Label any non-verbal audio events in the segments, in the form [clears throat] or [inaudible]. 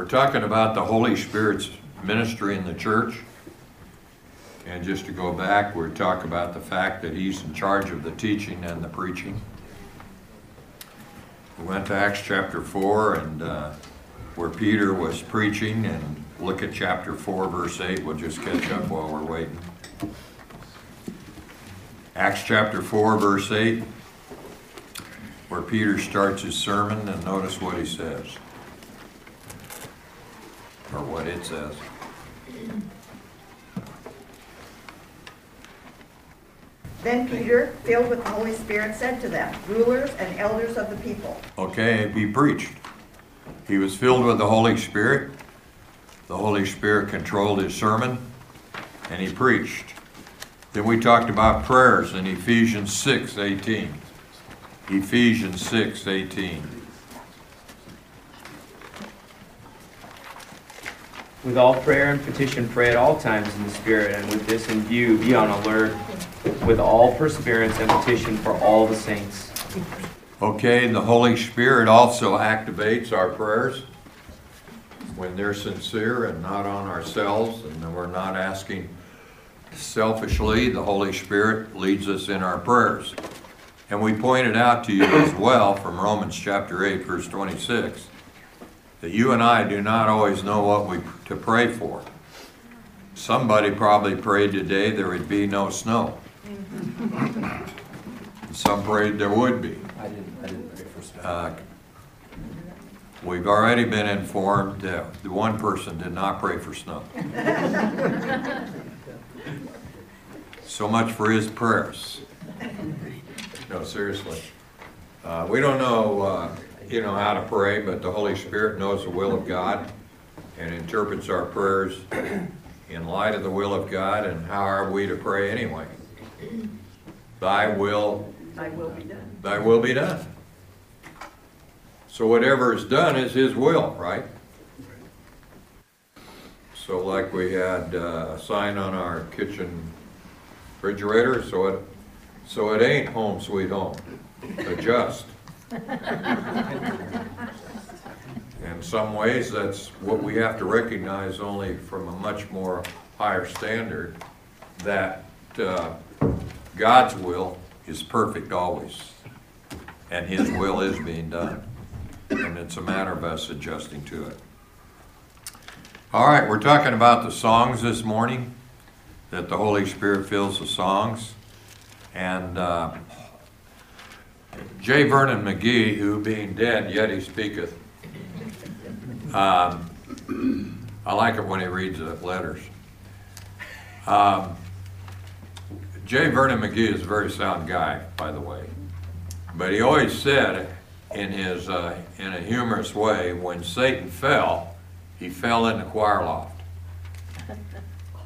We're talking about the Holy Spirit's ministry in the church. And just to go back, we're talking about the fact that he's in charge of the teaching and the preaching. We went to Acts chapter 4 and uh, where Peter was preaching and look at chapter 4 verse 8. We'll just catch up while we're waiting. Acts chapter 4 verse 8 where Peter starts his sermon and notice what he says. Or what it says. Then Peter, filled with the Holy Spirit, said to them, rulers and elders of the people, Okay, he preached. He was filled with the Holy Spirit. The Holy Spirit controlled his sermon, and he preached. Then we talked about prayers in Ephesians 6 18. Ephesians 6 18. With all prayer and petition, pray at all times in the Spirit, and with this in view, be on alert with all perseverance and petition for all the saints. Okay, the Holy Spirit also activates our prayers when they're sincere and not on ourselves, and we're not asking selfishly. The Holy Spirit leads us in our prayers. And we pointed out to you as well from Romans chapter 8, verse 26, that you and I do not always know what we to pray for. Somebody probably prayed today there would be no snow. Some prayed there would be. I didn't, I didn't pray for snow. Uh, We've already been informed that the one person did not pray for snow. So much for his prayers. [laughs] No, seriously. Uh, We don't know, uh, you know, how to pray, but the Holy Spirit knows the will of God and interprets our prayers in light of the will of God, and how are we to pray anyway? Thy will thy will be done. thy will be done. So whatever is done is his will, right? So like we had uh, a sign on our kitchen refrigerator, so it, so it ain't home sweet home, adjust. In some ways, that's what we have to recognize only from a much more higher standard, that uh, God's will is perfect always, and His will is being done. And it's a matter of us adjusting to it. All right, we're talking about the songs this morning, that the Holy Spirit fills the songs. And uh, J. Vernon McGee, who being dead, yet he speaketh. Um, I like it when he reads the letters. Um, J. Vernon McGee is a very sound guy, by the way. But he always said, in his uh, in a humorous way, when Satan fell, he fell in the choir loft.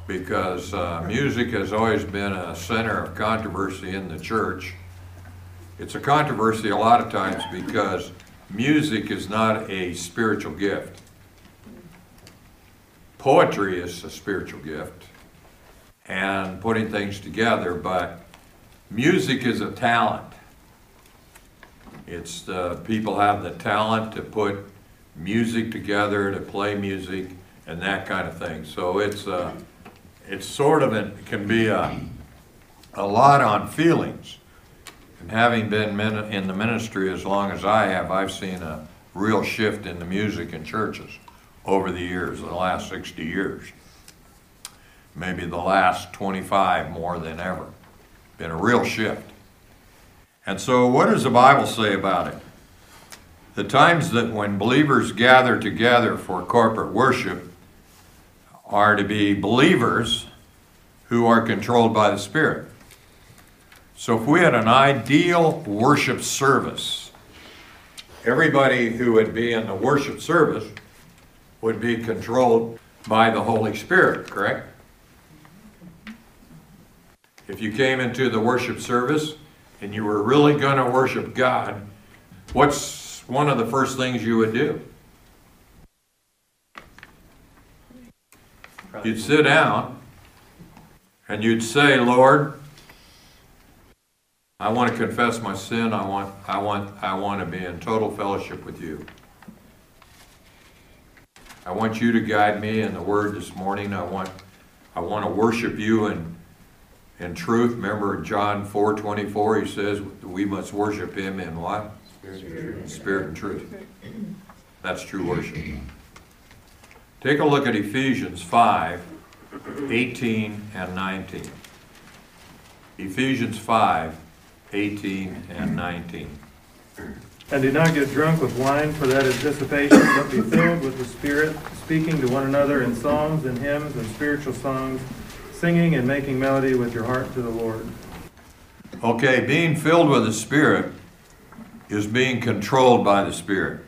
Because uh, music has always been a center of controversy in the church. It's a controversy a lot of times because music is not a spiritual gift. Poetry is a spiritual gift and putting things together, but music is a talent. It's the, people have the talent to put music together, to play music, and that kind of thing. So it's uh, it's sort of it can be a, a lot on feelings. Having been in the ministry as long as I have, I've seen a real shift in the music in churches over the years, the last 60 years maybe the last 25 more than ever. Been a real shift. And so, what does the Bible say about it? The times that when believers gather together for corporate worship are to be believers who are controlled by the Spirit. So, if we had an ideal worship service, everybody who would be in the worship service would be controlled by the Holy Spirit, correct? If you came into the worship service and you were really going to worship God, what's one of the first things you would do? You'd sit down and you'd say, Lord, I want to confess my sin. I want, I want, I want to be in total fellowship with you. I want you to guide me in the word this morning. I want, I want to worship you in, in truth. Remember John four twenty-four, he says we must worship him in what? Spirit and truth. That's true worship. Take a look at Ephesians 5, 18 and 19. Ephesians 5, 18 and 19. And do not get drunk with wine, for that is dissipation, but be filled with the Spirit, speaking to one another in psalms and hymns and spiritual songs, singing and making melody with your heart to the Lord. Okay, being filled with the Spirit is being controlled by the Spirit.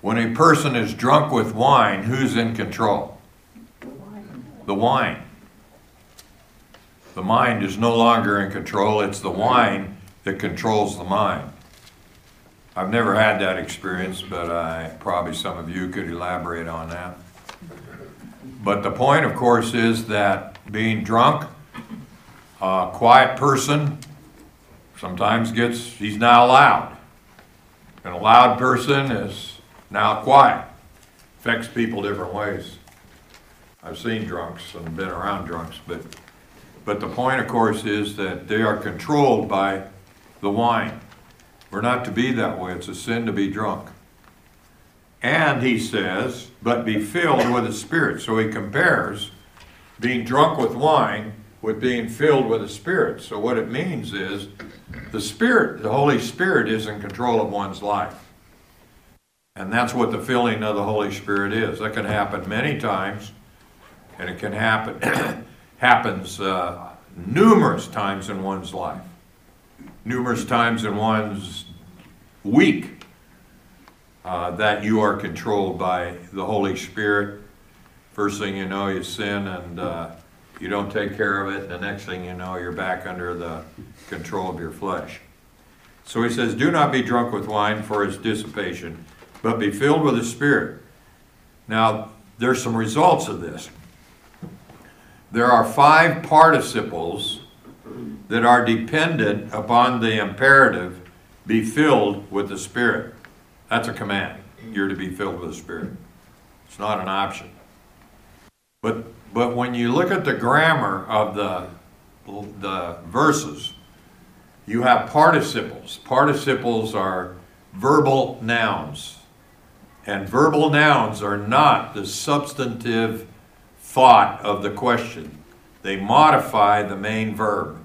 When a person is drunk with wine, who's in control? The wine. The mind is no longer in control, it's the wine that controls the mind. I've never had that experience, but I, probably some of you could elaborate on that. But the point, of course, is that being drunk, a quiet person sometimes gets, he's now loud. And a loud person is now quiet. Affects people different ways. I've seen drunks and been around drunks, but, but the point, of course, is that they are controlled by the wine. We're not to be that way. It's a sin to be drunk. And he says, but be filled with the Spirit. So he compares being drunk with wine with being filled with the Spirit. So what it means is the Spirit, the Holy Spirit, is in control of one's life. And that's what the filling of the Holy Spirit is. That can happen many times, and it can happen happens uh, numerous times in one's life, numerous times in one's week. Uh, that you are controlled by the Holy Spirit. First thing you know, you sin and uh, you don't take care of it. The next thing you know, you're back under the control of your flesh. So he says, Do not be drunk with wine, for its dissipation, but be filled with the Spirit. Now, there's some results of this. There are five participles that are dependent upon the imperative be filled with the Spirit. That's a command. You're to be filled with the Spirit. It's not an option. But but when you look at the grammar of the the verses, you have participles. Participles are verbal nouns. And verbal nouns are not the substantive thought of the question. They modify the main verb.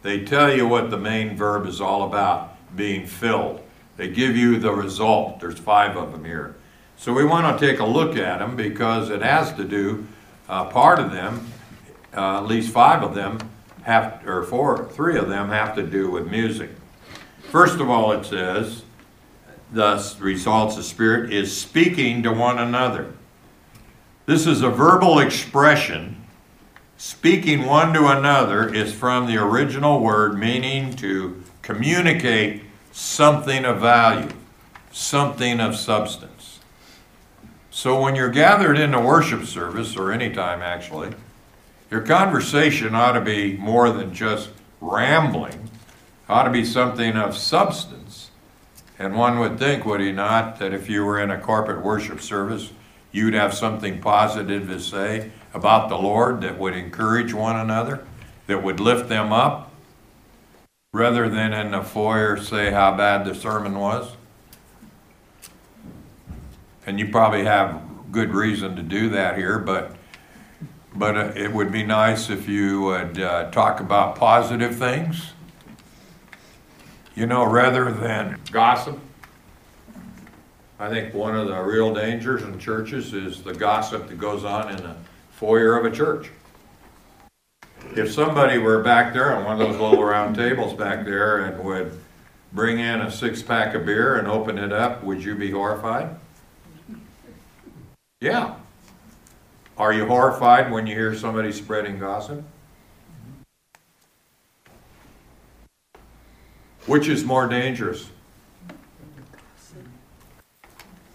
They tell you what the main verb is all about, being filled. They give you the result. There's five of them here. So we want to take a look at them because it has to do, uh, part of them, uh, at least five of them have, or four, three of them have to do with music. First of all, it says, thus results of spirit is speaking to one another. This is a verbal expression. Speaking one to another is from the original word meaning to communicate something of value, something of substance. So when you're gathered in a worship service, or any time actually, your conversation ought to be more than just rambling, ought to be something of substance. And one would think, would he not, that if you were in a corporate worship service, you'd have something positive to say about the Lord that would encourage one another, that would lift them up, rather than in the foyer say how bad the sermon was. And you probably have good reason to do that here, but but uh, it would be nice if you would uh, talk about positive things, you know, rather than gossip. I think one of the real dangers in churches is the gossip that goes on in the foyer of a church. If somebody were back there on one of those little round tables back there and would bring in a six pack of beer and open it up, would you be horrified? Yeah. Are you horrified when you hear somebody spreading gossip? Which is more dangerous?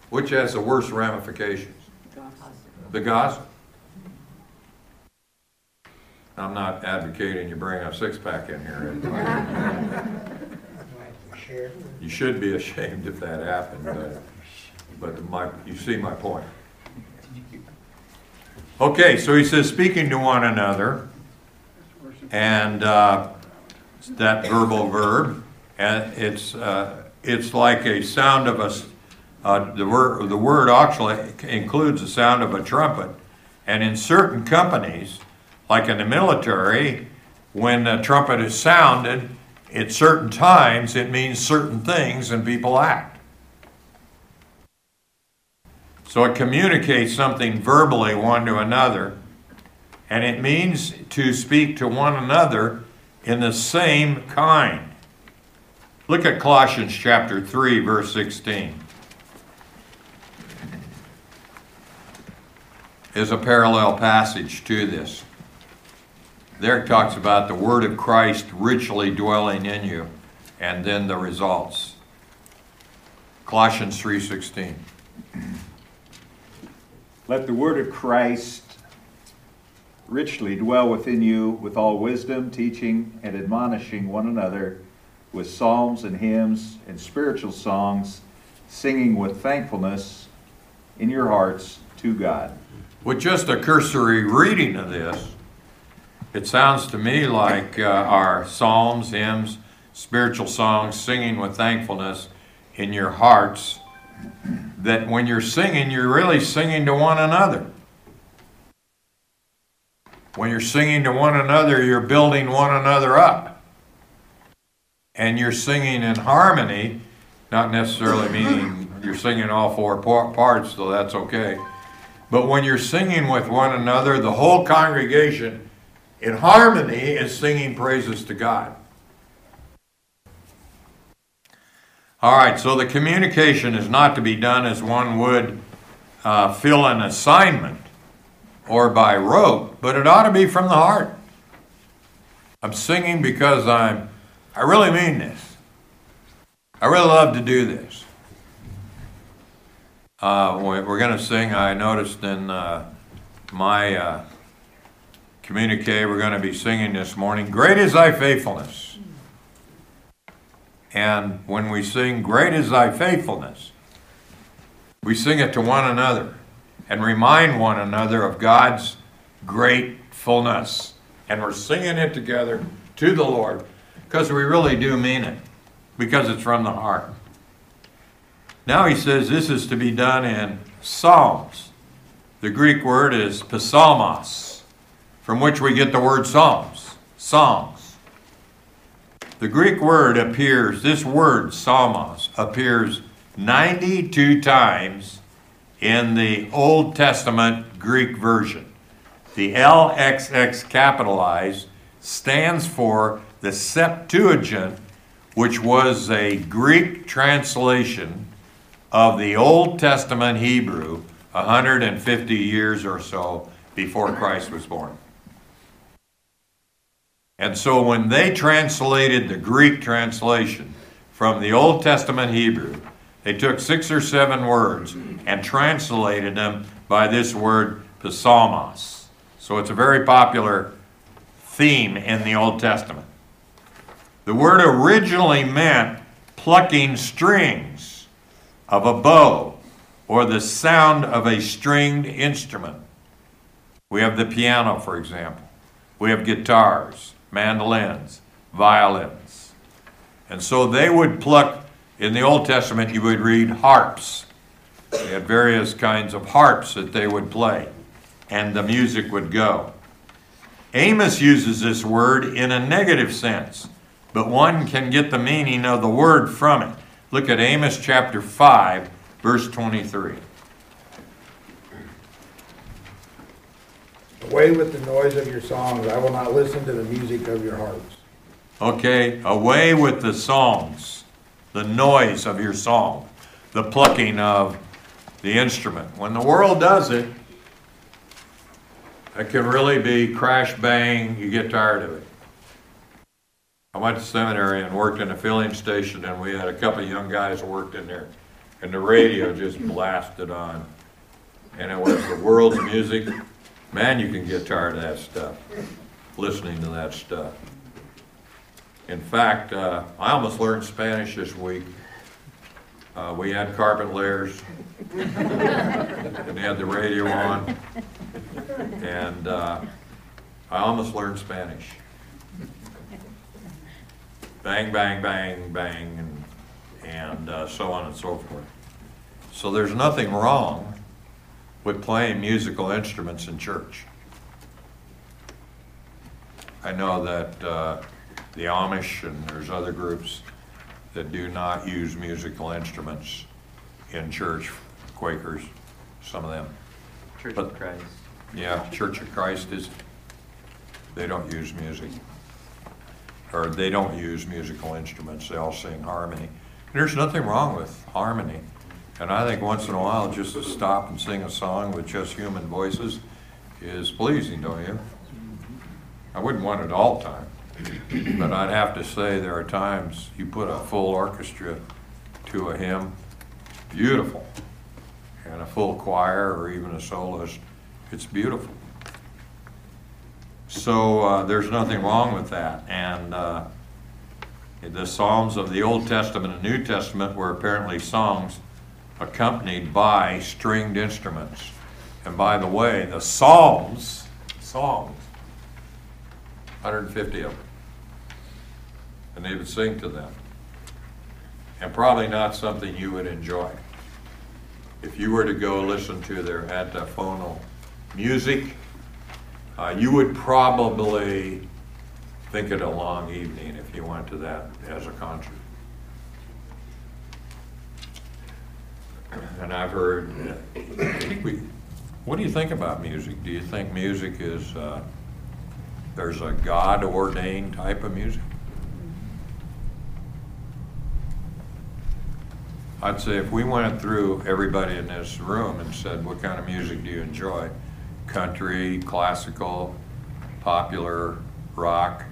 Which has the worst ramifications? The gossip. I'm not advocating you bring a six-pack in here. [laughs] You should be ashamed if that happened, but but my, you see my point. Okay, so he says, speaking to one another, and uh, that verbal verb, and it's, uh, it's like a sound of a, uh, the word, the word actually includes the sound of a trumpet. And in certain companies, like in the military, when a trumpet is sounded, at certain times, it means certain things and people act. So it communicates something verbally one to another, and it means to speak to one another in the same kind. Look at Colossians chapter 3, verse 16. Is a parallel passage to this. There it talks about the word of Christ richly dwelling in you, and then the results. Colossians 3:16. Let the word of Christ richly dwell within you with all wisdom, teaching and admonishing one another with psalms and hymns and spiritual songs, singing with thankfulness in your hearts to God. With just a cursory reading of this, it sounds to me like uh, our psalms, hymns, spiritual songs, singing with thankfulness in your hearts, that when you're singing, you're really singing to one another. When you're singing to one another, you're building one another up. And you're singing in harmony, not necessarily meaning you're singing all four parts, so that's okay. But when you're singing with one another, the whole congregation in harmony is singing praises to God. All right, so the communication is not to be done as one would uh, fill an assignment or by rote, but it ought to be from the heart. I'm singing because I'm, I really mean this. I really love to do this. Uh, we- we're going to sing, I noticed in uh, my uh, communique, we're going to be singing this morning, Great is Thy Faithfulness. And when we sing, Great is Thy Faithfulness, we sing it to one another and remind one another of God's gratefulness. And we're singing it together to the Lord because we really do mean it, because it's from the heart. Now he says this is to be done in psalms. The Greek word is psalmos, from which we get the word psalms, songs. The Greek word appears, this word psalmos appears 92 times in the Old Testament Greek version. The LXX capitalized stands for the Septuagint, which was a Greek translation of the Old Testament Hebrew 150 years or so before Christ was born. And so when they translated the Greek translation from the Old Testament Hebrew, they took six or seven words and translated them by this word psalmos. So it's a very popular theme in the Old Testament. The word originally meant plucking strings of a bow or the sound of a stringed instrument. We have the piano, for example. We have guitars, mandolins, violins. And so they would pluck, in the Old Testament, you would read harps. They had various kinds of harps that they would play, and the music would go. Amos uses this word in a negative sense, but one can get the meaning of the word from it. Look at Amos chapter 5, verse 23. Away with the noise of your songs. I will not listen to the music of your harps. Okay, away with the songs, the noise of your song, the plucking of the instrument. When the world does it, it can really be crash bang, you get tired of it. I went to seminary and worked in a filling station, and we had a couple of young guys worked in there, and the radio just blasted on. And it was the world's music. Man, you can get tired of that stuff, listening to that stuff. In fact, uh, I almost learned Spanish this week Uh, we had carpet layers. And they had the radio on. And, uh, I almost learned Spanish. Bang, bang, bang, bang, and, and uh, so on and so forth. So there's nothing wrong with playing musical instruments in church. I know that uh, the Amish and there's other groups that do not use musical instruments in church, Quakers, some of them. Church But- of Christ. Yeah, Church of Christ is, they don't use music. Or they don't use musical instruments, they all sing harmony. There's nothing wrong with harmony. And I think once in a while, just to stop and sing a song with just human voices is pleasing, don't you? I wouldn't want it all the time, but I'd have to say there are times you put a full orchestra to a hymn, beautiful. And a full choir or even a soloist, it's beautiful. So uh, there's nothing wrong with that. And uh, the Psalms of the Old Testament and New Testament were apparently songs accompanied by stringed instruments. And by the way, the Psalms, Psalms, 150 of them. And they would sing to them. And probably not something you would enjoy. If you were to go listen to their antiphonal music, uh, you would probably think it a long evening if you went to that as a concert. And I've heard, uh, we- what do you think about music? Do you think music is, uh, there's a God ordained type of music? I'd say if we went through everybody in this room and said, what kind of music do you enjoy? Country, classical, popular, rock,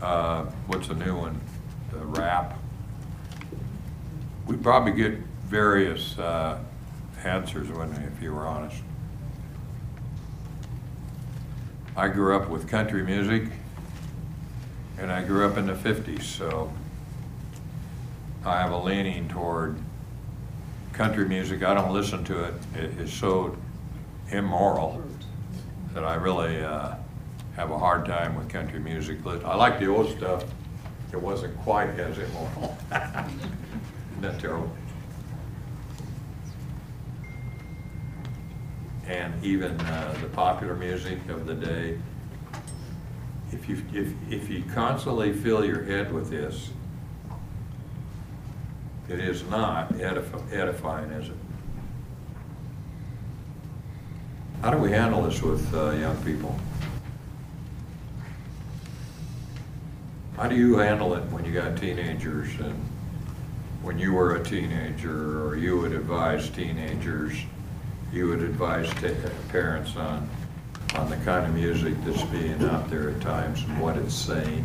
uh, what's the new one? The rap? We'd probably get various uh, answers, we, if you were honest? I grew up with country music, and I grew up in the fifties, so I have a leaning toward country music. I don't listen to it. It is so immoral that I really uh, have a hard time with country music. I like the old stuff. It wasn't quite as immoral. [laughs] Isn't that terrible? And even uh, the popular music of the day, if you, if, if you constantly fill your head with this, it is not edif- edifying, is it? How do we handle this with uh, young people? How do you handle it when you got teenagers and when you were a teenager or you would advise teenagers, you would advise parents on, on the kind of music that's being out there at times and what it's saying?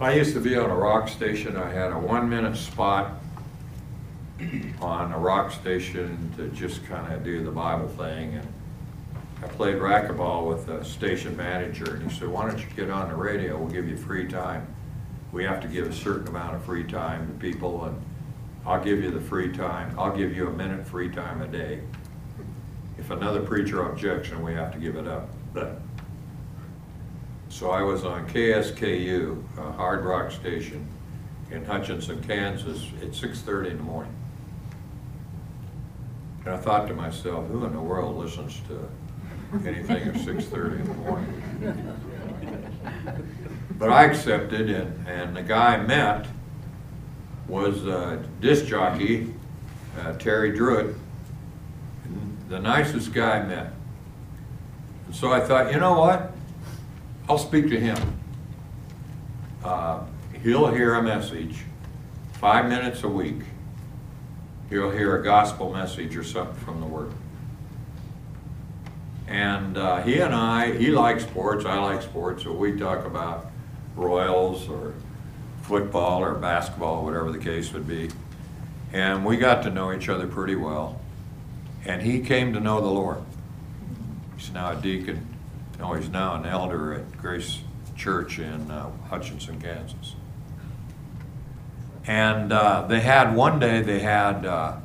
I used to be on a rock station. I had a one-minute spot on a rock station to just kind of do the Bible thing. And I played racquetball with the station manager, and he said, why don't you get on the radio? We'll give you free time. We have to give a certain amount of free time to people, and I'll give you the free time. I'll give you a minute free time a day. If another preacher objects, then we have to give it up. But so I was on KSKU, a hard rock station in Hutchinson, Kansas, at 6:30 in the morning. And I thought to myself, who in the world listens to anything at 6:30 in the morning? But I accepted, and, and the guy I met was a disc jockey, uh, Terry Druitt, the nicest guy I met. And so I thought, you know what? I'll speak to him. Uh, He'll hear a message, five minutes a week. He'll hear a gospel message or something from the Word. And uh, he and I, he likes sports, I like sports, so we talk about Royals or football or basketball, whatever the case would be. And we got to know each other pretty well. And he came to know the Lord. He's now a deacon, no, he's now an elder at Grace Church in uh, Hutchinson, Kansas. And uh, they had, one day, they had, uh,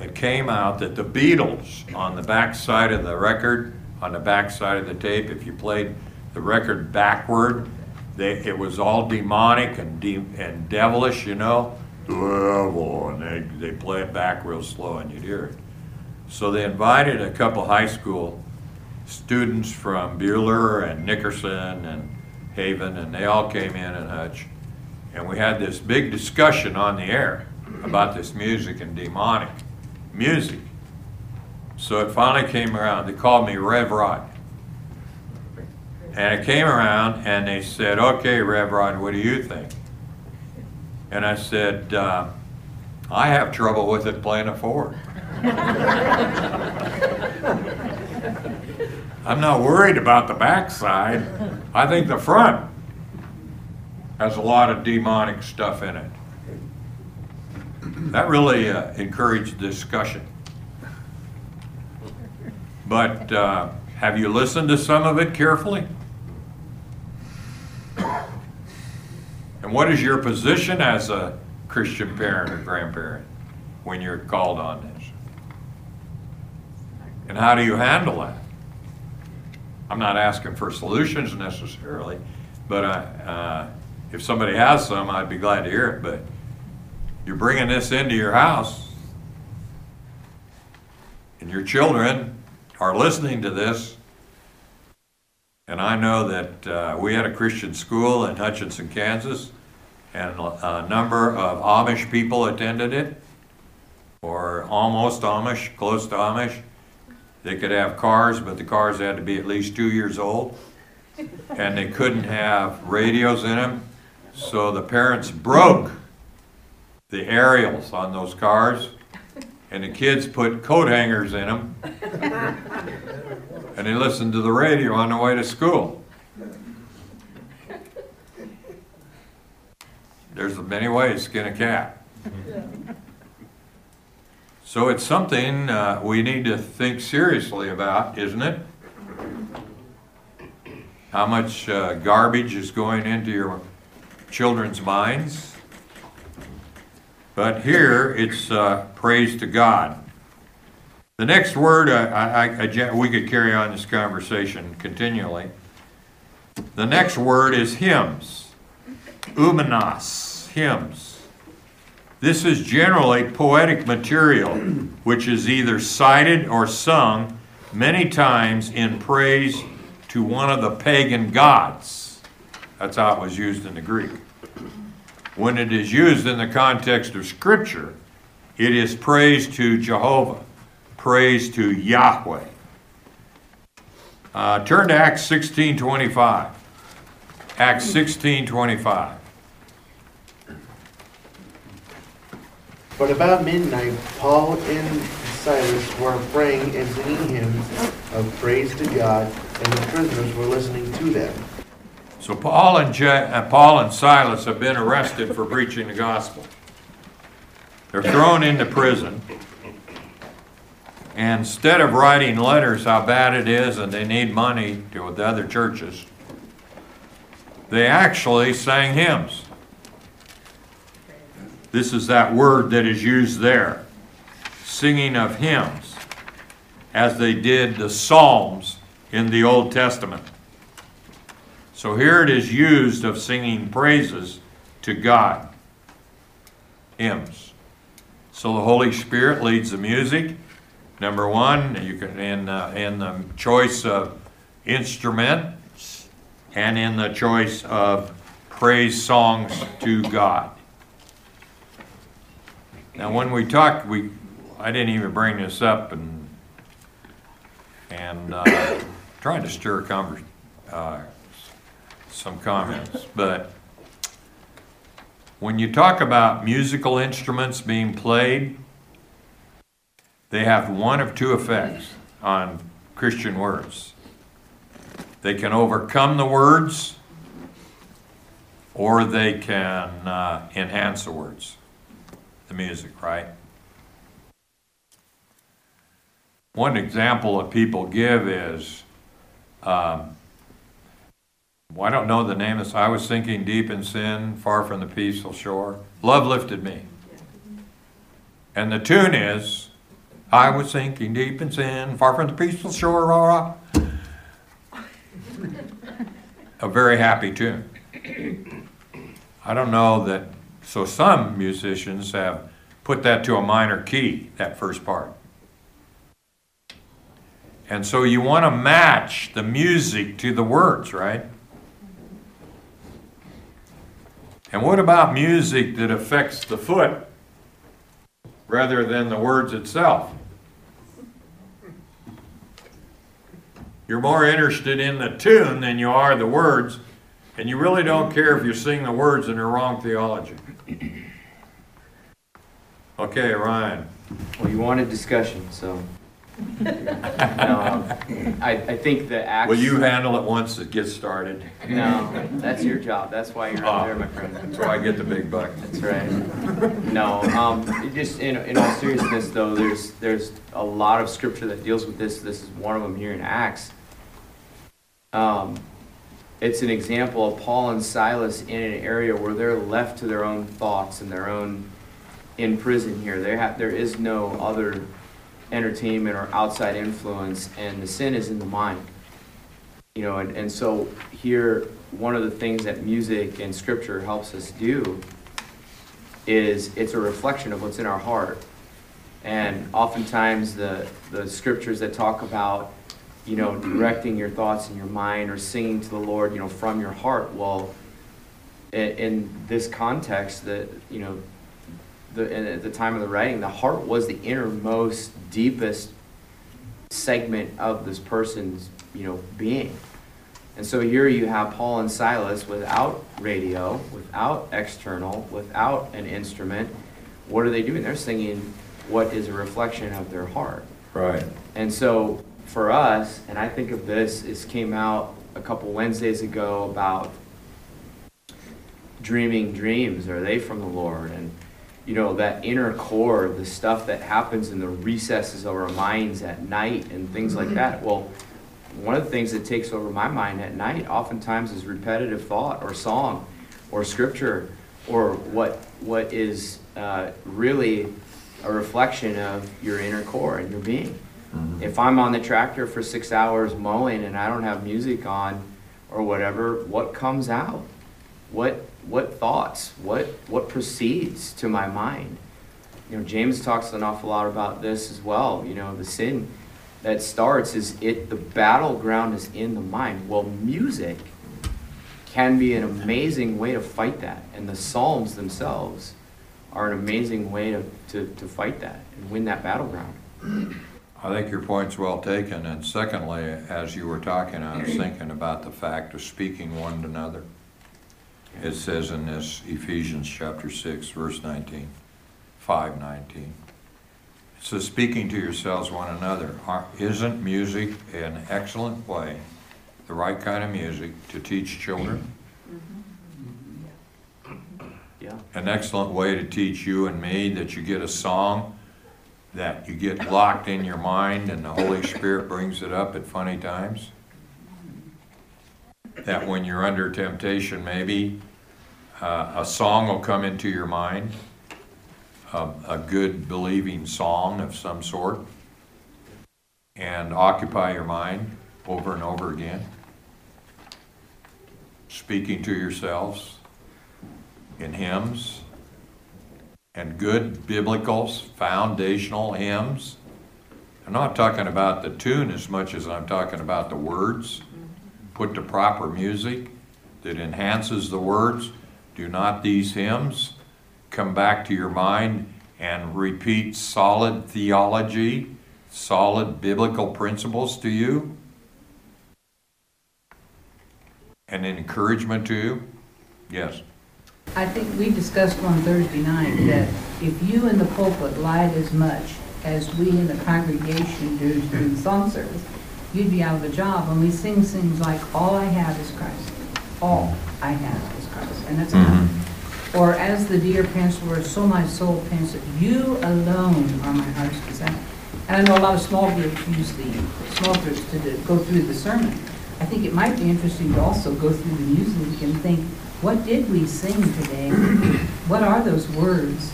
it came out that the Beatles, on the back side of the record, on the back side of the tape, if you played the record backward, they, it was all demonic and de- and devilish, you know? Devil, and they, they play it back real slow and you'd hear it. So they invited a couple high school students from Buhler and Nickerson and Haven, and they all came in and Hutch. And we had this big discussion on the air about this music and demonic music. So it finally came around, they called me Rev Rod. And it came around and they said, okay, Rev Rod, what do you think? And I said, uh, I have trouble with it playing a Ford. [laughs] I'm not worried about the backside. I think the front has a lot of demonic stuff in it. That really uh, encouraged discussion. But uh, have you listened to some of it carefully? And what is your position as a Christian parent or grandparent when you're called on this? And how do you handle that? I'm not asking for solutions necessarily, but I, uh, if somebody has some, I'd be glad to hear it. But you're bringing this into your house, and your children are listening to this. And I know that uh, we had a Christian school in Hutchinson, Kansas, and a number of Amish people attended it, or almost Amish, close to Amish. They could have cars, but the cars had to be at least two years old. And they couldn't have radios in them. So the parents broke the aerials on those cars. And the kids put coat hangers in them. And they listened to the radio on the way to school. There's many ways to skin a cat. So it's something uh, we need to think seriously about, isn't it? How much uh, garbage is going into your children's minds? But here it's uh, praise to God. The next word, uh, I, I, I, we could carry on this conversation continually. The next word is hymns. Umanos, hymns. This is generally poetic material which is either cited or sung many times in praise to one of the pagan gods. That's how it was used in the Greek. When it is used in the context of Scripture, it is praise to Jehovah, praise to Yahweh. Uh, turn to Acts 16:25. Acts 16:25. But about midnight, Paul and Silas were praying and singing hymns of praise to God, and the prisoners were listening to them. So Paul and, uh, Paul and Silas have been arrested for preaching the gospel. They're thrown into prison. And instead of writing letters how bad it is and they need money to the other churches, they actually sang hymns. This is that word that is used there, singing of hymns, as they did the Psalms in the Old Testament. So here it is used of singing praises to God. Hymns. So the Holy Spirit leads the music. Number one, you can in uh, in the choice of instruments and in the choice of praise songs to God. Now, when we talked, we I didn't even bring this up and and uh, trying to stir conver- uh, some comments, but when you talk about musical instruments being played, they have one of two effects on Christian words. They can overcome the words, or they can uh, enhance the words, the music, right? One example that people give is um, Well, I don't know the name of this. I was sinking deep in sin, far from the peaceful shore. Love lifted me. And the tune is, I was sinking deep in sin, far from the peaceful shore. rah, rah." A very happy tune. I don't know that, so some musicians have put that to a minor key, that first part. And so you want to match the music to the words, right? And what about music that affects the foot rather than the words itself? You're more interested in the tune than you are the words, and you really don't care if you sing the words in the wrong theology. Okay, Ryan. Well, you wanted discussion, so. No, I, I think the acts. Will you handle it once it gets started? No, that's your job. That's why you're up there, my friend. That's why I get the big buck. That's right. No, um, it just in, in all seriousness though, there's, there's a lot of scripture that deals with this. This is one of them here in Acts. Um, it's an example of Paul and Silas in an area where they're left to their own thoughts and their own, in prison here. There have, there is no other entertainment or outside influence and the sin is in the mind. You know, and, and so here, one of the things that music and scripture helps us do is it's a reflection of what's in our heart. And oftentimes the, the scriptures that talk about, you know, directing your thoughts in your mind or singing to the Lord, you know, from your heart, well, in, in this context, that, you know, the, and at the time of the writing, the heart was the innermost, deepest segment of this person's, you know, being. And so here you have Paul and Silas without radio, without external, without an instrument. What are they doing? They're singing what is a reflection of their heart. Right. And so for us, and I think of this, this came out a couple Wednesdays ago about dreaming dreams. Are they from the Lord? And you know, that inner core, the stuff that happens in the recesses of our minds at night and things like that. Well, one of the things that takes over my mind at night oftentimes is repetitive thought or song or scripture or what what is uh, really a reflection of your inner core and your being. If I'm on the tractor for six hours mowing and I don't have music on or whatever, what comes out? What what thoughts? What what proceeds to my mind? You know, James talks an awful lot about this as well. You know, the sin that starts is it the battleground is in the mind. Well, music can be an amazing way to fight that. And the Psalms themselves are an amazing way to, to, to fight that and win that battleground. I think your point's well taken, and secondly, as you were talking, I was thinking about the fact of speaking one to another. It says in this Ephesians chapter six, verse nineteen, five nineteen. It says, speaking to yourselves one another, isn't music an excellent way, the right kind of music, to teach children? Mm-hmm. Yeah. An excellent way to teach you and me that you get a song that you get locked in your mind and the Holy Spirit brings it up at funny times. That when you're under temptation, maybe uh, a song will come into your mind, a, a good believing song of some sort, and occupy your mind over and over again. Speaking to yourselves in hymns and good biblical foundational hymns. I'm not talking about the tune as much as I'm talking about the words. Put to proper music that enhances the words. Do not these hymns come back to your mind and repeat solid theology, solid biblical principles to you? An encouragement to you? Yes. I think we discussed on Thursday night that if you in the pulpit lied as much as we in the congregation do during song service, you'd be out of a job. When we sing things like, all I have is Christ, all I have is Christ, and that's mm-hmm. enough. Or as the deer pants for us, so my soul pants, it, you alone are my heart's desire. And I know a lot of small groups use the, small groups to do- go through the sermon. I think it might be interesting to also go through the music and think, what did we sing today? [coughs] What are those words?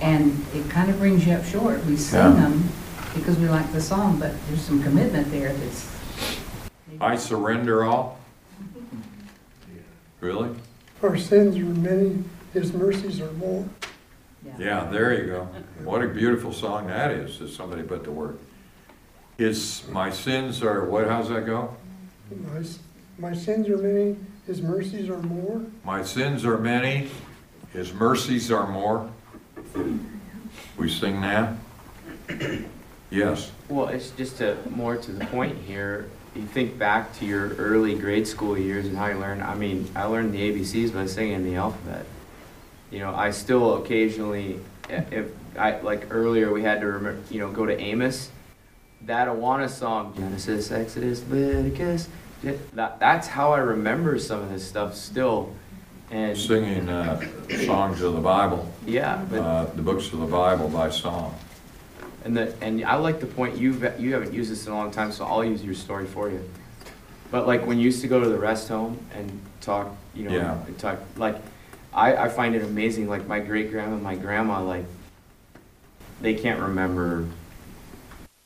And it kind of brings you up short. We sing Yeah. them because we like the song, but there's some commitment there that's. I surrender all? Really? Our sins are many, his mercies are more. Yeah, there you go. What a beautiful song that is, if somebody put the word. His, my sins are, what, how's that go? My, my sins are many, his mercies are more. My sins are many, his mercies are more. We sing that? Yes, Well, it's just to, more to the point here, you think back to your early grade school years and how you learned, I mean, I learned the ABCs by singing the alphabet. You know, I still occasionally, if, I, like earlier, we had to remember, you know, go to Amos. That Awana song, Genesis, Exodus, Leviticus, that, that's how I remember some of this stuff still. And, singing uh, songs of the Bible, yeah, but uh, the books of the Bible by song. And the, and I like the point, you've, you haven't used this in a long time, so I'll use your story for you. But like when you used to go to the rest home and talk, you know, Yeah. and talk, like, I, I find it amazing, like my great grandma and my grandma, like, they can't remember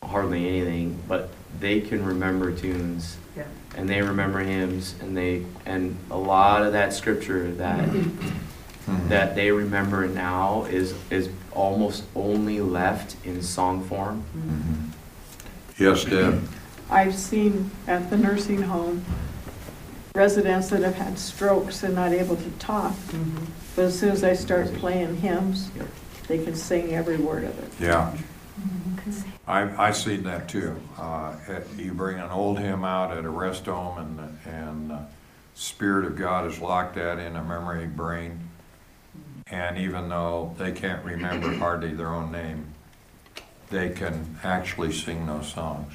hardly anything, but they can remember tunes. Yeah. And they remember hymns and they, and a lot of that scripture that, Mhm. that they remember now is, is almost only left in song form. Mhm. Yes, Deb? I've seen at the nursing home residents that have had strokes and not able to talk, but as soon as I start playing hymns, Yep. they can sing every word of it. Yeah. I, I seen that too. Uh, You bring an old hymn out at a rest home and, and the Spirit of God has locked that in a memory brain. And even though they can't remember [clears throat] hardly their own name, they can actually sing those songs.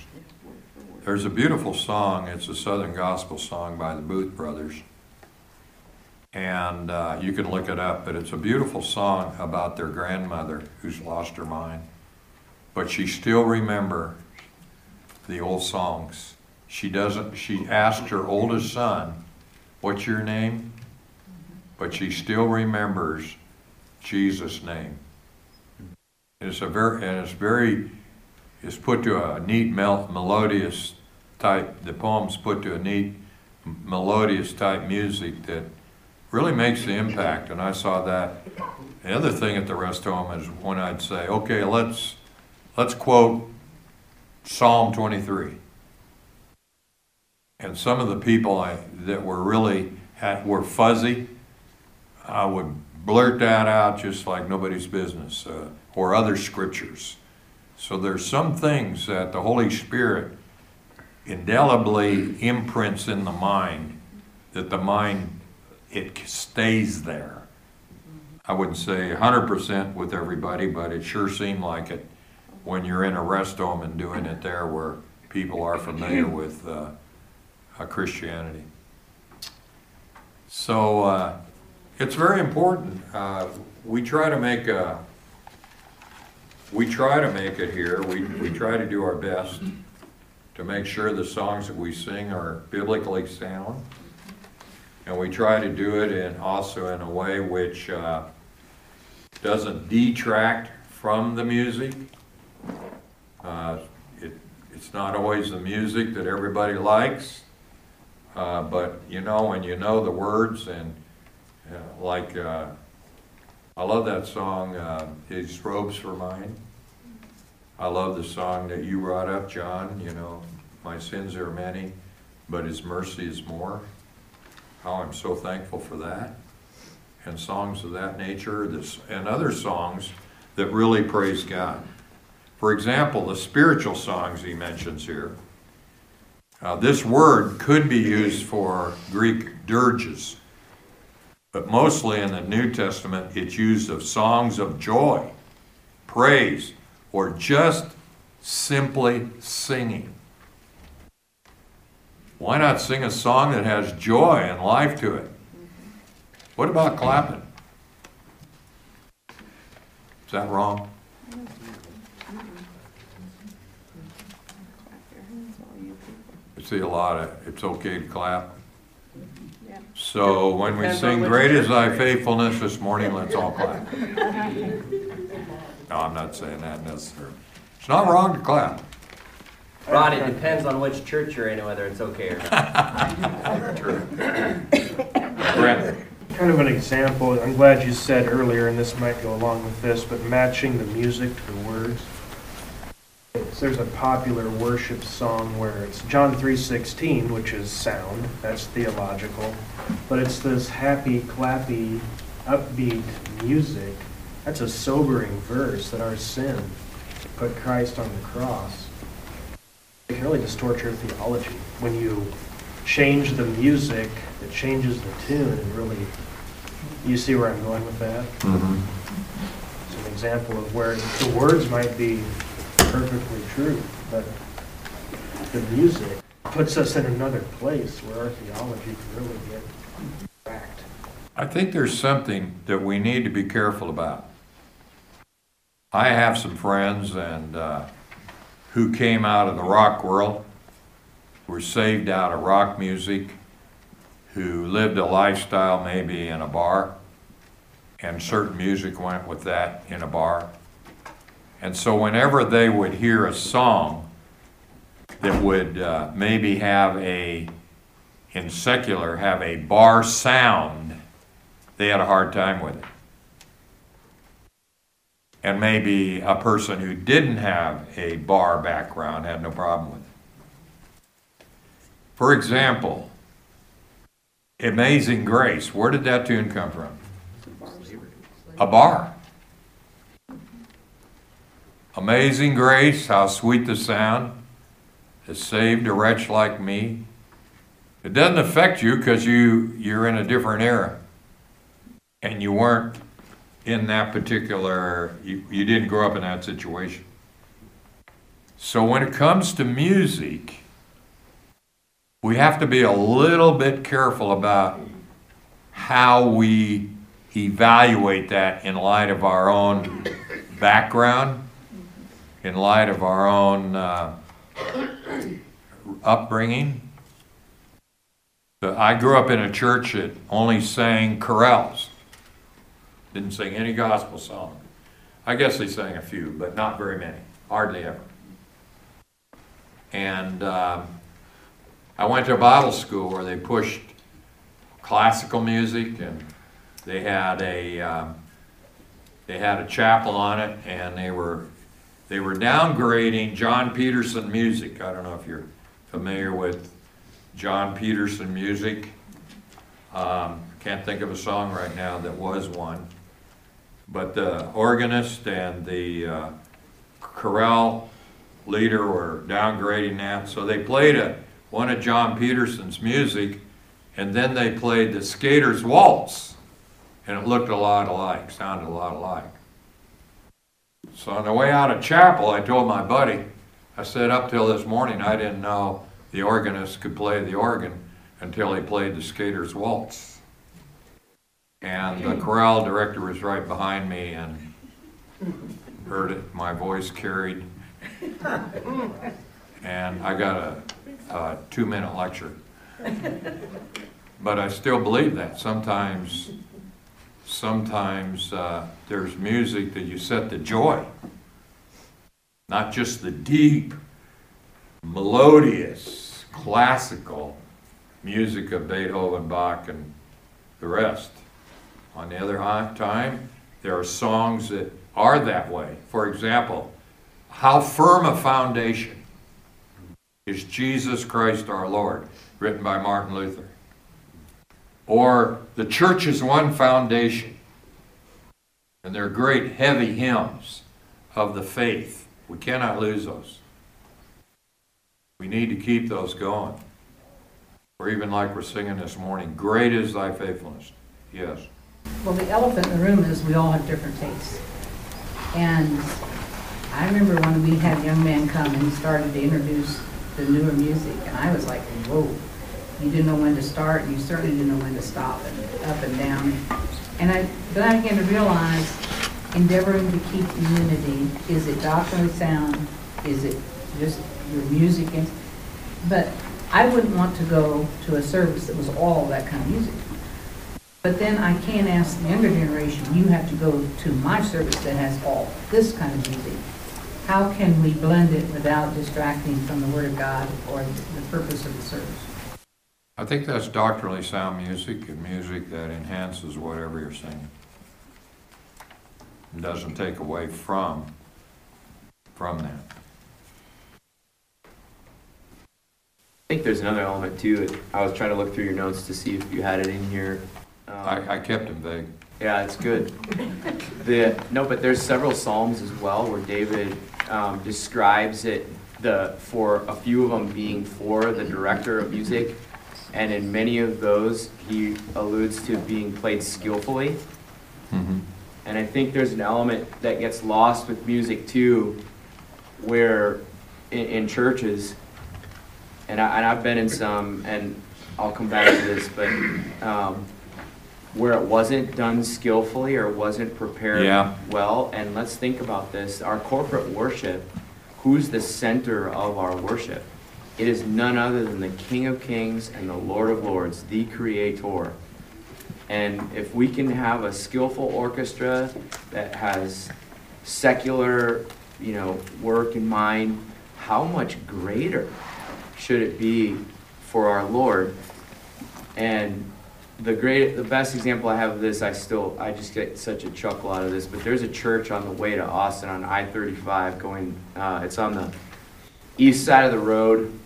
There's a beautiful song, it's a Southern Gospel song by the Booth Brothers. And uh, you can look it up, but it's a beautiful song about their grandmother who's lost her mind but she still remembers the old songs. She doesn't, she asked her oldest son, what's your name? But she still remembers Jesus' name. It's a very, and it's very, it's put to a neat mel- melodious type, the poem's put to a neat melodious type music that really makes the impact, and I saw that. The other thing at the rest home is when I'd say, okay, let's, let's quote Psalm 23. And some of the people I, that were really, had, were fuzzy, I would blurt that out just like nobody's business, uh, or other scriptures. So there's some things that the Holy Spirit indelibly imprints in the mind, that the mind, it stays there. I wouldn't say hundred percent with everybody, but it sure seemed like it when you're in a rest home and doing it there where people are familiar with uh, Christianity. So uh, it's very important. Uh, we try to make a, we try to make it here. We, we try to do our best to make sure the songs that we sing are biblically sound. And we try to do it in, also in a way which uh, doesn't detract from the music. Uh, it, it's not always the music that everybody likes, uh, but you know, when you know the words and uh, like, uh, I love that song, uh, His Robes for Mine. I love the song that you brought up, John, you know, my sins are many, but His mercy is more. How I'm so thankful for that. And songs of that nature, this, and other songs that really praise God. For example, the spiritual songs he mentions here. Uh, this word could be used for Greek dirges, but mostly in the New Testament, it's used of songs of joy, praise, or just simply singing. Why not sing a song that has joy and life to it? What about clapping? Is that wrong? It's see a lot of, it's okay to clap. Yeah. So when we sing Great is Thy faithfulness this morning, let's all clap. [laughs] No, I'm not saying that necessarily. It's not wrong to clap. Ron, it depends on which church you're in, whether it's okay or not. [laughs] Brent? Kind of an example, I'm glad you said earlier, and this might go along with this, but matching the music to the words. There's a popular worship song where it's John 3:16, which is sound, that's theological, but it's this happy, clappy, upbeat music. That's a sobering verse that our sin put Christ on the cross. It can really distort your theology. When you change the music, it changes the tune, and really, you see where I'm going with that? Mhm. It's an example of where the words might be perfectly true, but the music puts us in another place where our theology can really get cracked. I think there's something that we need to be careful about. I have some friends and, uh, who came out of the rock world, were saved out of rock music, who lived a lifestyle maybe in a bar, and certain music went with that in a bar. And so whenever they would hear a song that would uh, maybe have a, in secular, have a bar sound, they had a hard time with it. And maybe a person who didn't have a bar background had no problem with it. For example, Amazing Grace, where did that tune come from? A bar. Amazing Grace, how sweet the sound has saved a wretch like me. It doesn't affect you because you, you're in a different era. And you weren't in that particular, you, you didn't grow up in that situation. So when it comes to music, we have to be a little bit careful about how we evaluate that in light of our own background, in light of our own uh, upbringing. I grew up in a church that only sang chorales, didn't sing any gospel song. I guess they sang a few, but not very many, hardly ever. And um, I went to a Bible school where they pushed classical music, and they had a um, they had a chapel on it, and they were they were downgrading John Peterson music. I don't know if you're familiar with John Peterson music. Um, can't think of a song right now that was one. But the organist and the uh, chorale leader were downgrading that. So they played a, one of John Peterson's music, and then they played the Skater's Waltz. And it looked a lot alike, sounded a lot alike. So on the way out of chapel, I told my buddy, I said, up till this morning, I didn't know the organist could play the organ until he played the Skater's Waltz. And the chorale director was right behind me and heard it, my voice carried. And I got a, a two-minute lecture. But I still believe that. Sometimes, sometimes uh, there's music that you set to joy, not just the deep, melodious, classical music of Beethoven, Bach, and the rest. On the other time, there are songs that are that way. For example, How Firm a Foundation is Jesus Christ our Lord, written by Martin Luther. Or The Church is One Foundation. And they're great heavy hymns of the faith. We cannot lose those. We need to keep those going. Or even like we're singing this morning, Great is thy faithfulness. Yes. Well, the elephant in the room is we all have different tastes. And I remember when we had a young man come and he started to introduce the newer music, and I was like, whoa. You didn't know when to start, and you certainly didn't know when to stop, and up and down. And I, then I began to realize, endeavoring to keep unity, is it doctrinally sound? Is it just your music? And But I wouldn't want to go to a service that was all that kind of music. But then I can't ask the younger generation, you have to go to my service that has all this kind of music. How can we blend it without distracting from the Word of God or the purpose of the service? I think that's doctrinally sound music and music that enhances whatever you're singing. It Doesn't take away from, from that. I think there's another element too. I was trying to look through your notes to see if you had it in here. Um, I, I kept them vague. Yeah, it's good. The, no, but there's several Psalms as well where David um, describes it, the, for a few of them being for the director of music. And in many of those, he alludes to being played skillfully. Mhm. And I think there's an element that gets lost with music too, where in, in churches, and, I, and I've been in some, and I'll come back to this, but um, where it wasn't done skillfully or wasn't prepared Yeah. well. And let's think about this: our corporate worship. Who's the center of our worship? It is none other than the King of Kings and the Lord of Lords, the Creator. And if we can have a skillful orchestra that has secular, you know, work in mind, how much greater should it be for our Lord? And the great, the best example I have of this, I still, I just get such a chuckle out of this. But there's a church on the way to Austin on I-35 going. Uh, it's on the east side of the road,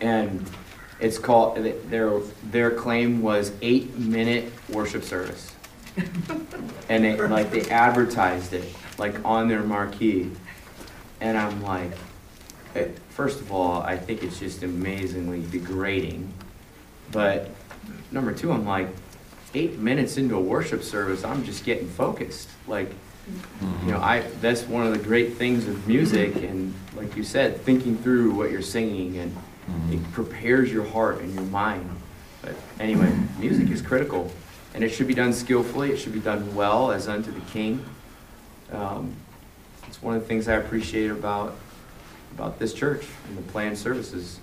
and it's called. Their their claim was eight minute worship service, [laughs] and they like they advertised it like on their marquee, and I'm like, eh, first of all, I think it's just amazingly degrading, but number two, I'm like, eight minutes into a worship service, I'm just getting focused. Like, you know, I that's one of the great things of music, and like you said, thinking through what you're singing, and it prepares your heart and your mind. But anyway, music is critical, and it should be done skillfully. It should be done well, as unto the King. Um, it's one of the things I appreciate about about this church and the planned services.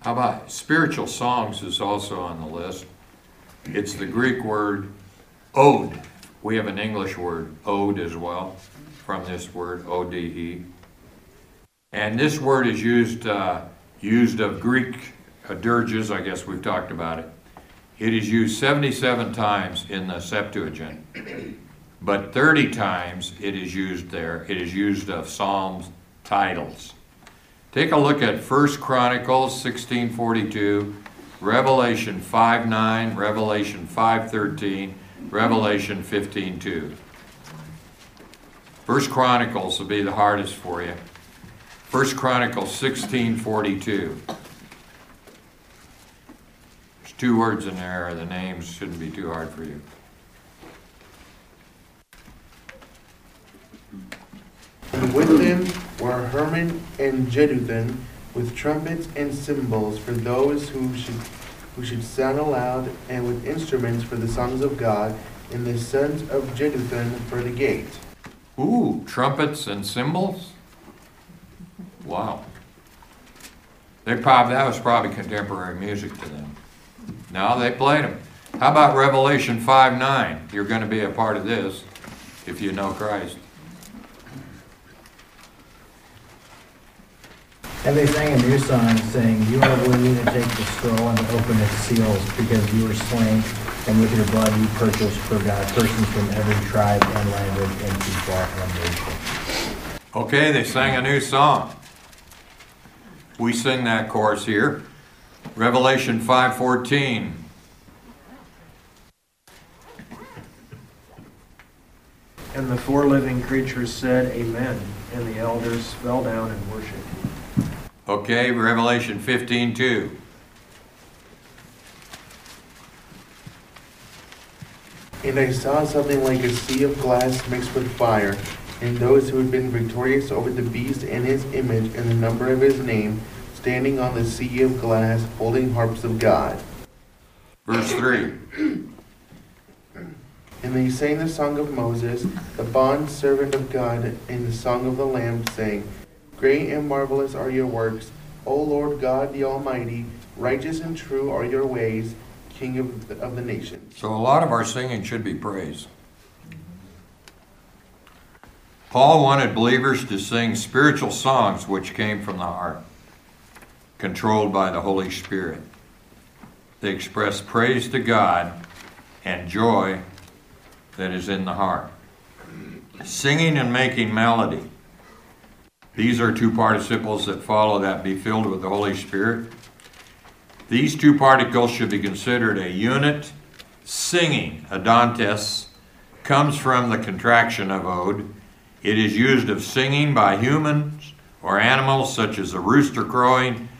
How about spiritual songs is also on the list. It's the Greek word ode. We have an English word ode as well from this word O-D-E. And this word is used, uh, used of Greek uh, dirges, I guess we've talked about it. It is used 77 times in the Septuagint, but 30 times it is used there. It is used of Psalms titles. Take a look at 1 Chronicles 1642, Revelation 5:9, Revelation 5:13, Revelation 15:2. First Chronicles will be the hardest for you. 1 Chronicles 16:42. There's two words in there, the names shouldn't be too hard for you. And with them were Heman and Jeduthun with trumpets and cymbals for those who should who should sound aloud, and with instruments for the sons of God, and the sons of Jeduthun for the gate. Ooh, trumpets and cymbals? Wow. They probably, that was probably contemporary music to them. No, they played them. How about Revelation 5 9? You're going to be a part of this if you know Christ. And they sang a new song saying, You are worthy to take the scroll and to open its seals, because you were slain, and with your blood you purchased for God persons from every tribe and language and people and nation. Okay, they sang a new song. We sing that chorus here. Revelation 5:14. And the four living creatures said, Amen. And the elders fell down and worshiped. Okay, Revelation 15:2. And I saw something like a sea of glass mixed with fire, and those who had been victorious over the beast and his image and the number of his name, standing on the sea of glass, holding harps of God. Verse 3. And they sang the song of Moses, the bond servant of God, and the song of the Lamb, saying, Great and marvelous are your works, O Lord God the Almighty, righteous and true are your ways, King of, the- of the nations. So a lot of our singing should be praise. Paul wanted believers to sing spiritual songs which came from the heart, controlled by the Holy Spirit. They express praise to God and joy that is in the heart. Singing and making melody. These are two participles that follow that be filled with the Holy Spirit. These two particles should be considered a unit. Singing, adontes, comes from the contraction of ode. It is used of singing by humans or animals such as a rooster crowing,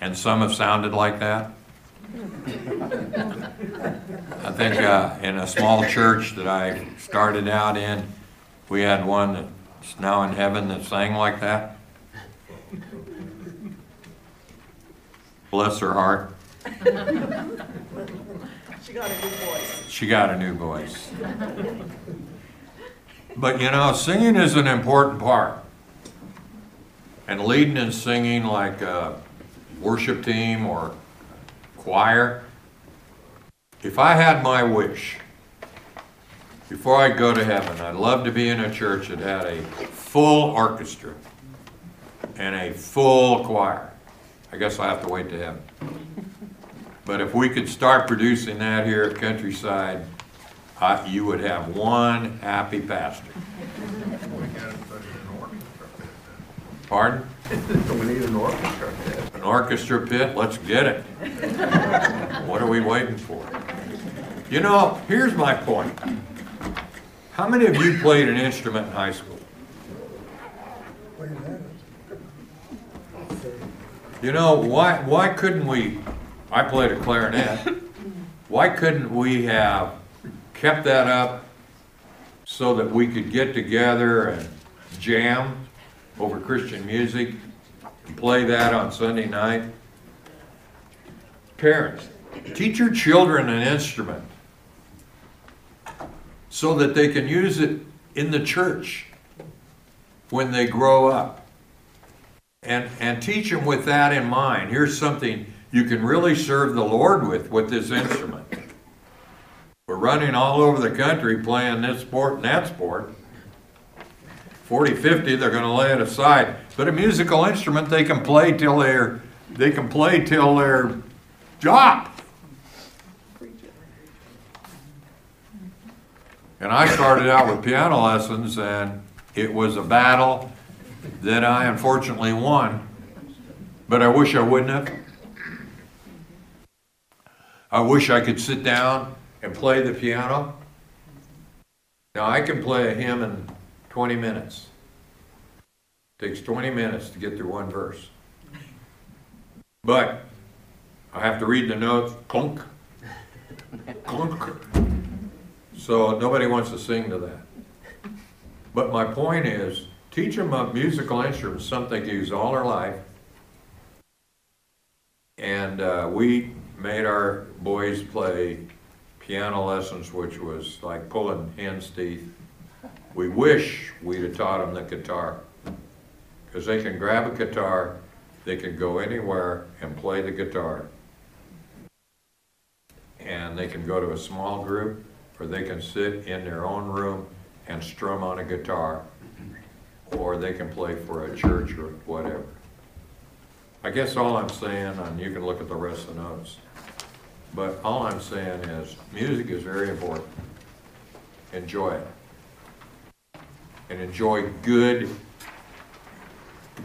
and some have sounded like that. I think uh, in a small church that I started out in, we had one that's now in heaven that sang like that. Bless her heart. She got a new voice. She got a new voice. But you know, singing is an important part. And leading and singing like a worship team or choir. If I had my wish, before I go to heaven, I'd love to be in a church that had a full orchestra and a full choir. I guess I'll have to wait to heaven. But if we could start producing that here at Countryside, I- you would have one happy pastor. Pardon? [laughs] We need an orchestra. pit. An orchestra pit, let's get it. What are we waiting for? You know, here's my point. How many of you played an instrument in high school? You know, why, why couldn't we, I played a clarinet. Why couldn't we have kept that up so that we could get together and jam over Christian music and play that on Sunday night? Parents, teach your children an instrument so that they can use it in the church when they grow up. And, and teach them with that in mind. Here's something you can really serve the Lord with, with this instrument. Running all over the country playing this sport and that sport. 40, 50, they're gonna lay it aside. But a musical instrument, they can play till they're, they can play till they're drop. And I started out with piano lessons and it was a battle that I unfortunately won, but I wish I wouldn't have. I wish I could sit down and play the piano. Now, I can play a hymn in 20 minutes. It Takes 20 minutes to get through one verse. But I have to read the notes, clunk, clunk. So nobody wants to sing to that. But my point is, teach them a musical instrument, something they use all their life. And uh, we made our boys play piano lessons, which was like pulling hen's teeth. We wish we'd have taught them the guitar. Because they can grab a guitar, they can go anywhere and play the guitar. And they can go to a small group, or they can sit in their own room and strum on a guitar, or they can play for a church or whatever. I guess all I'm saying, and you can look at the rest of the notes, but all I'm saying is, music is very important. Enjoy it. And enjoy good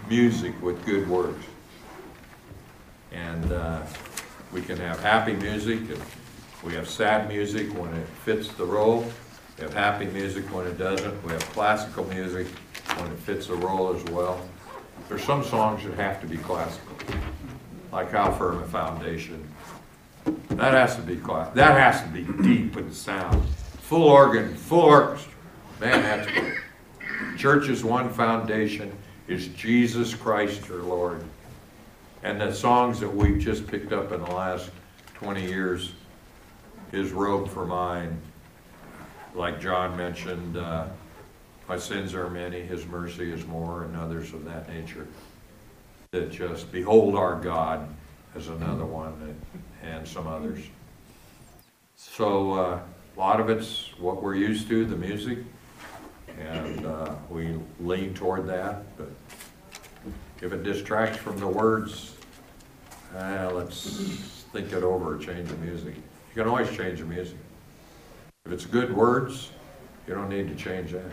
music with good words. And uh, we can have happy music, and we have sad music when it fits the role. We have happy music when it doesn't. We have classical music when it fits the role as well. There's some songs that have to be classical, like How Firm a Foundation. That has to be class. That has to be deep and sound. Full organ, full orchestra. Man, that's good. Church's one foundation is Jesus Christ, our Lord. And the songs that we've just picked up in the last 20 years, His robe for mine, like John mentioned, uh, my sins are many, His mercy is more, and others of that nature. that just Behold Our God is another one, that- and some others. So uh, a lot of it's what we're used to, the music, and uh, we lean toward that, but if it distracts from the words, uh, let's think it over, change the music. You can always change the music. If it's good words, you don't need to change that.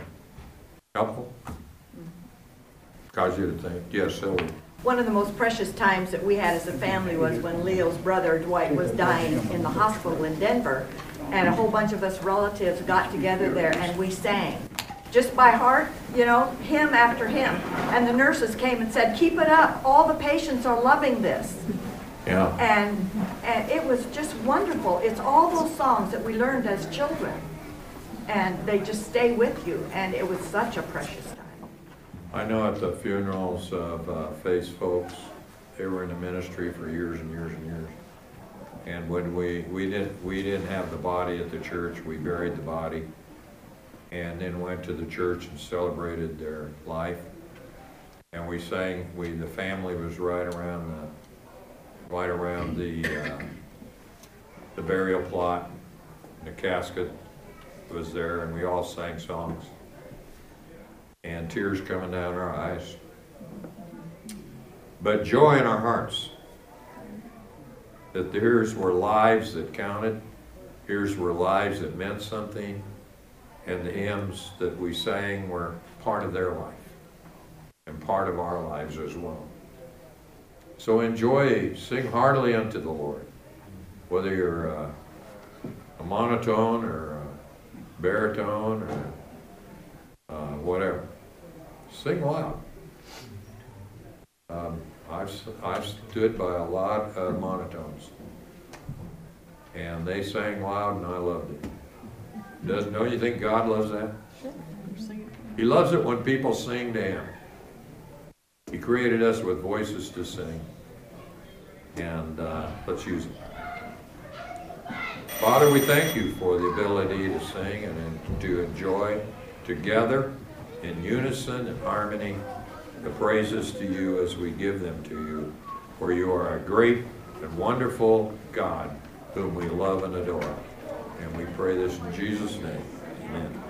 Couple? Cause you to think, yes, Sylvia. One of the most precious times that we had as a family was when Leo's brother Dwight was dying in the hospital in Denver. And a whole bunch of us relatives got together there and we sang. Just by heart, you know, hymn after hymn. And the nurses came and said, keep it up. All the patients are loving this. Yeah. And, and it was just wonderful. It's all those songs that we learned as children. And they just stay with you. And it was such a precious time. I know at the funerals of uh, Faith's folks, they were in the ministry for years and years and years. And when we, we didn't, we didn't have the body at the church, we buried the body. And then went to the church and celebrated their life. And we sang, we, the family was right around the, right around the, uh, the burial plot. The casket was there and we all sang songs and tears coming down our eyes. But joy in our hearts. That here's were lives that counted, here's were lives that meant something, and the hymns that we sang were part of their life and part of our lives as well. So enjoy, sing heartily unto the Lord, whether you're uh, a monotone or a baritone or uh, whatever. Sing loud. Um, I've, I've stood by a lot of monotones. And they sang loud and I loved it. Doesn't, don't you think God loves that? He loves it when people sing to Him. He created us with voices to sing. And uh, let's use it. Father, we thank you for the ability to sing and to enjoy together in unison and harmony the praises to you as we give them to you. For you are a great and wonderful God whom we love and adore. And we pray this in Jesus' name. Amen.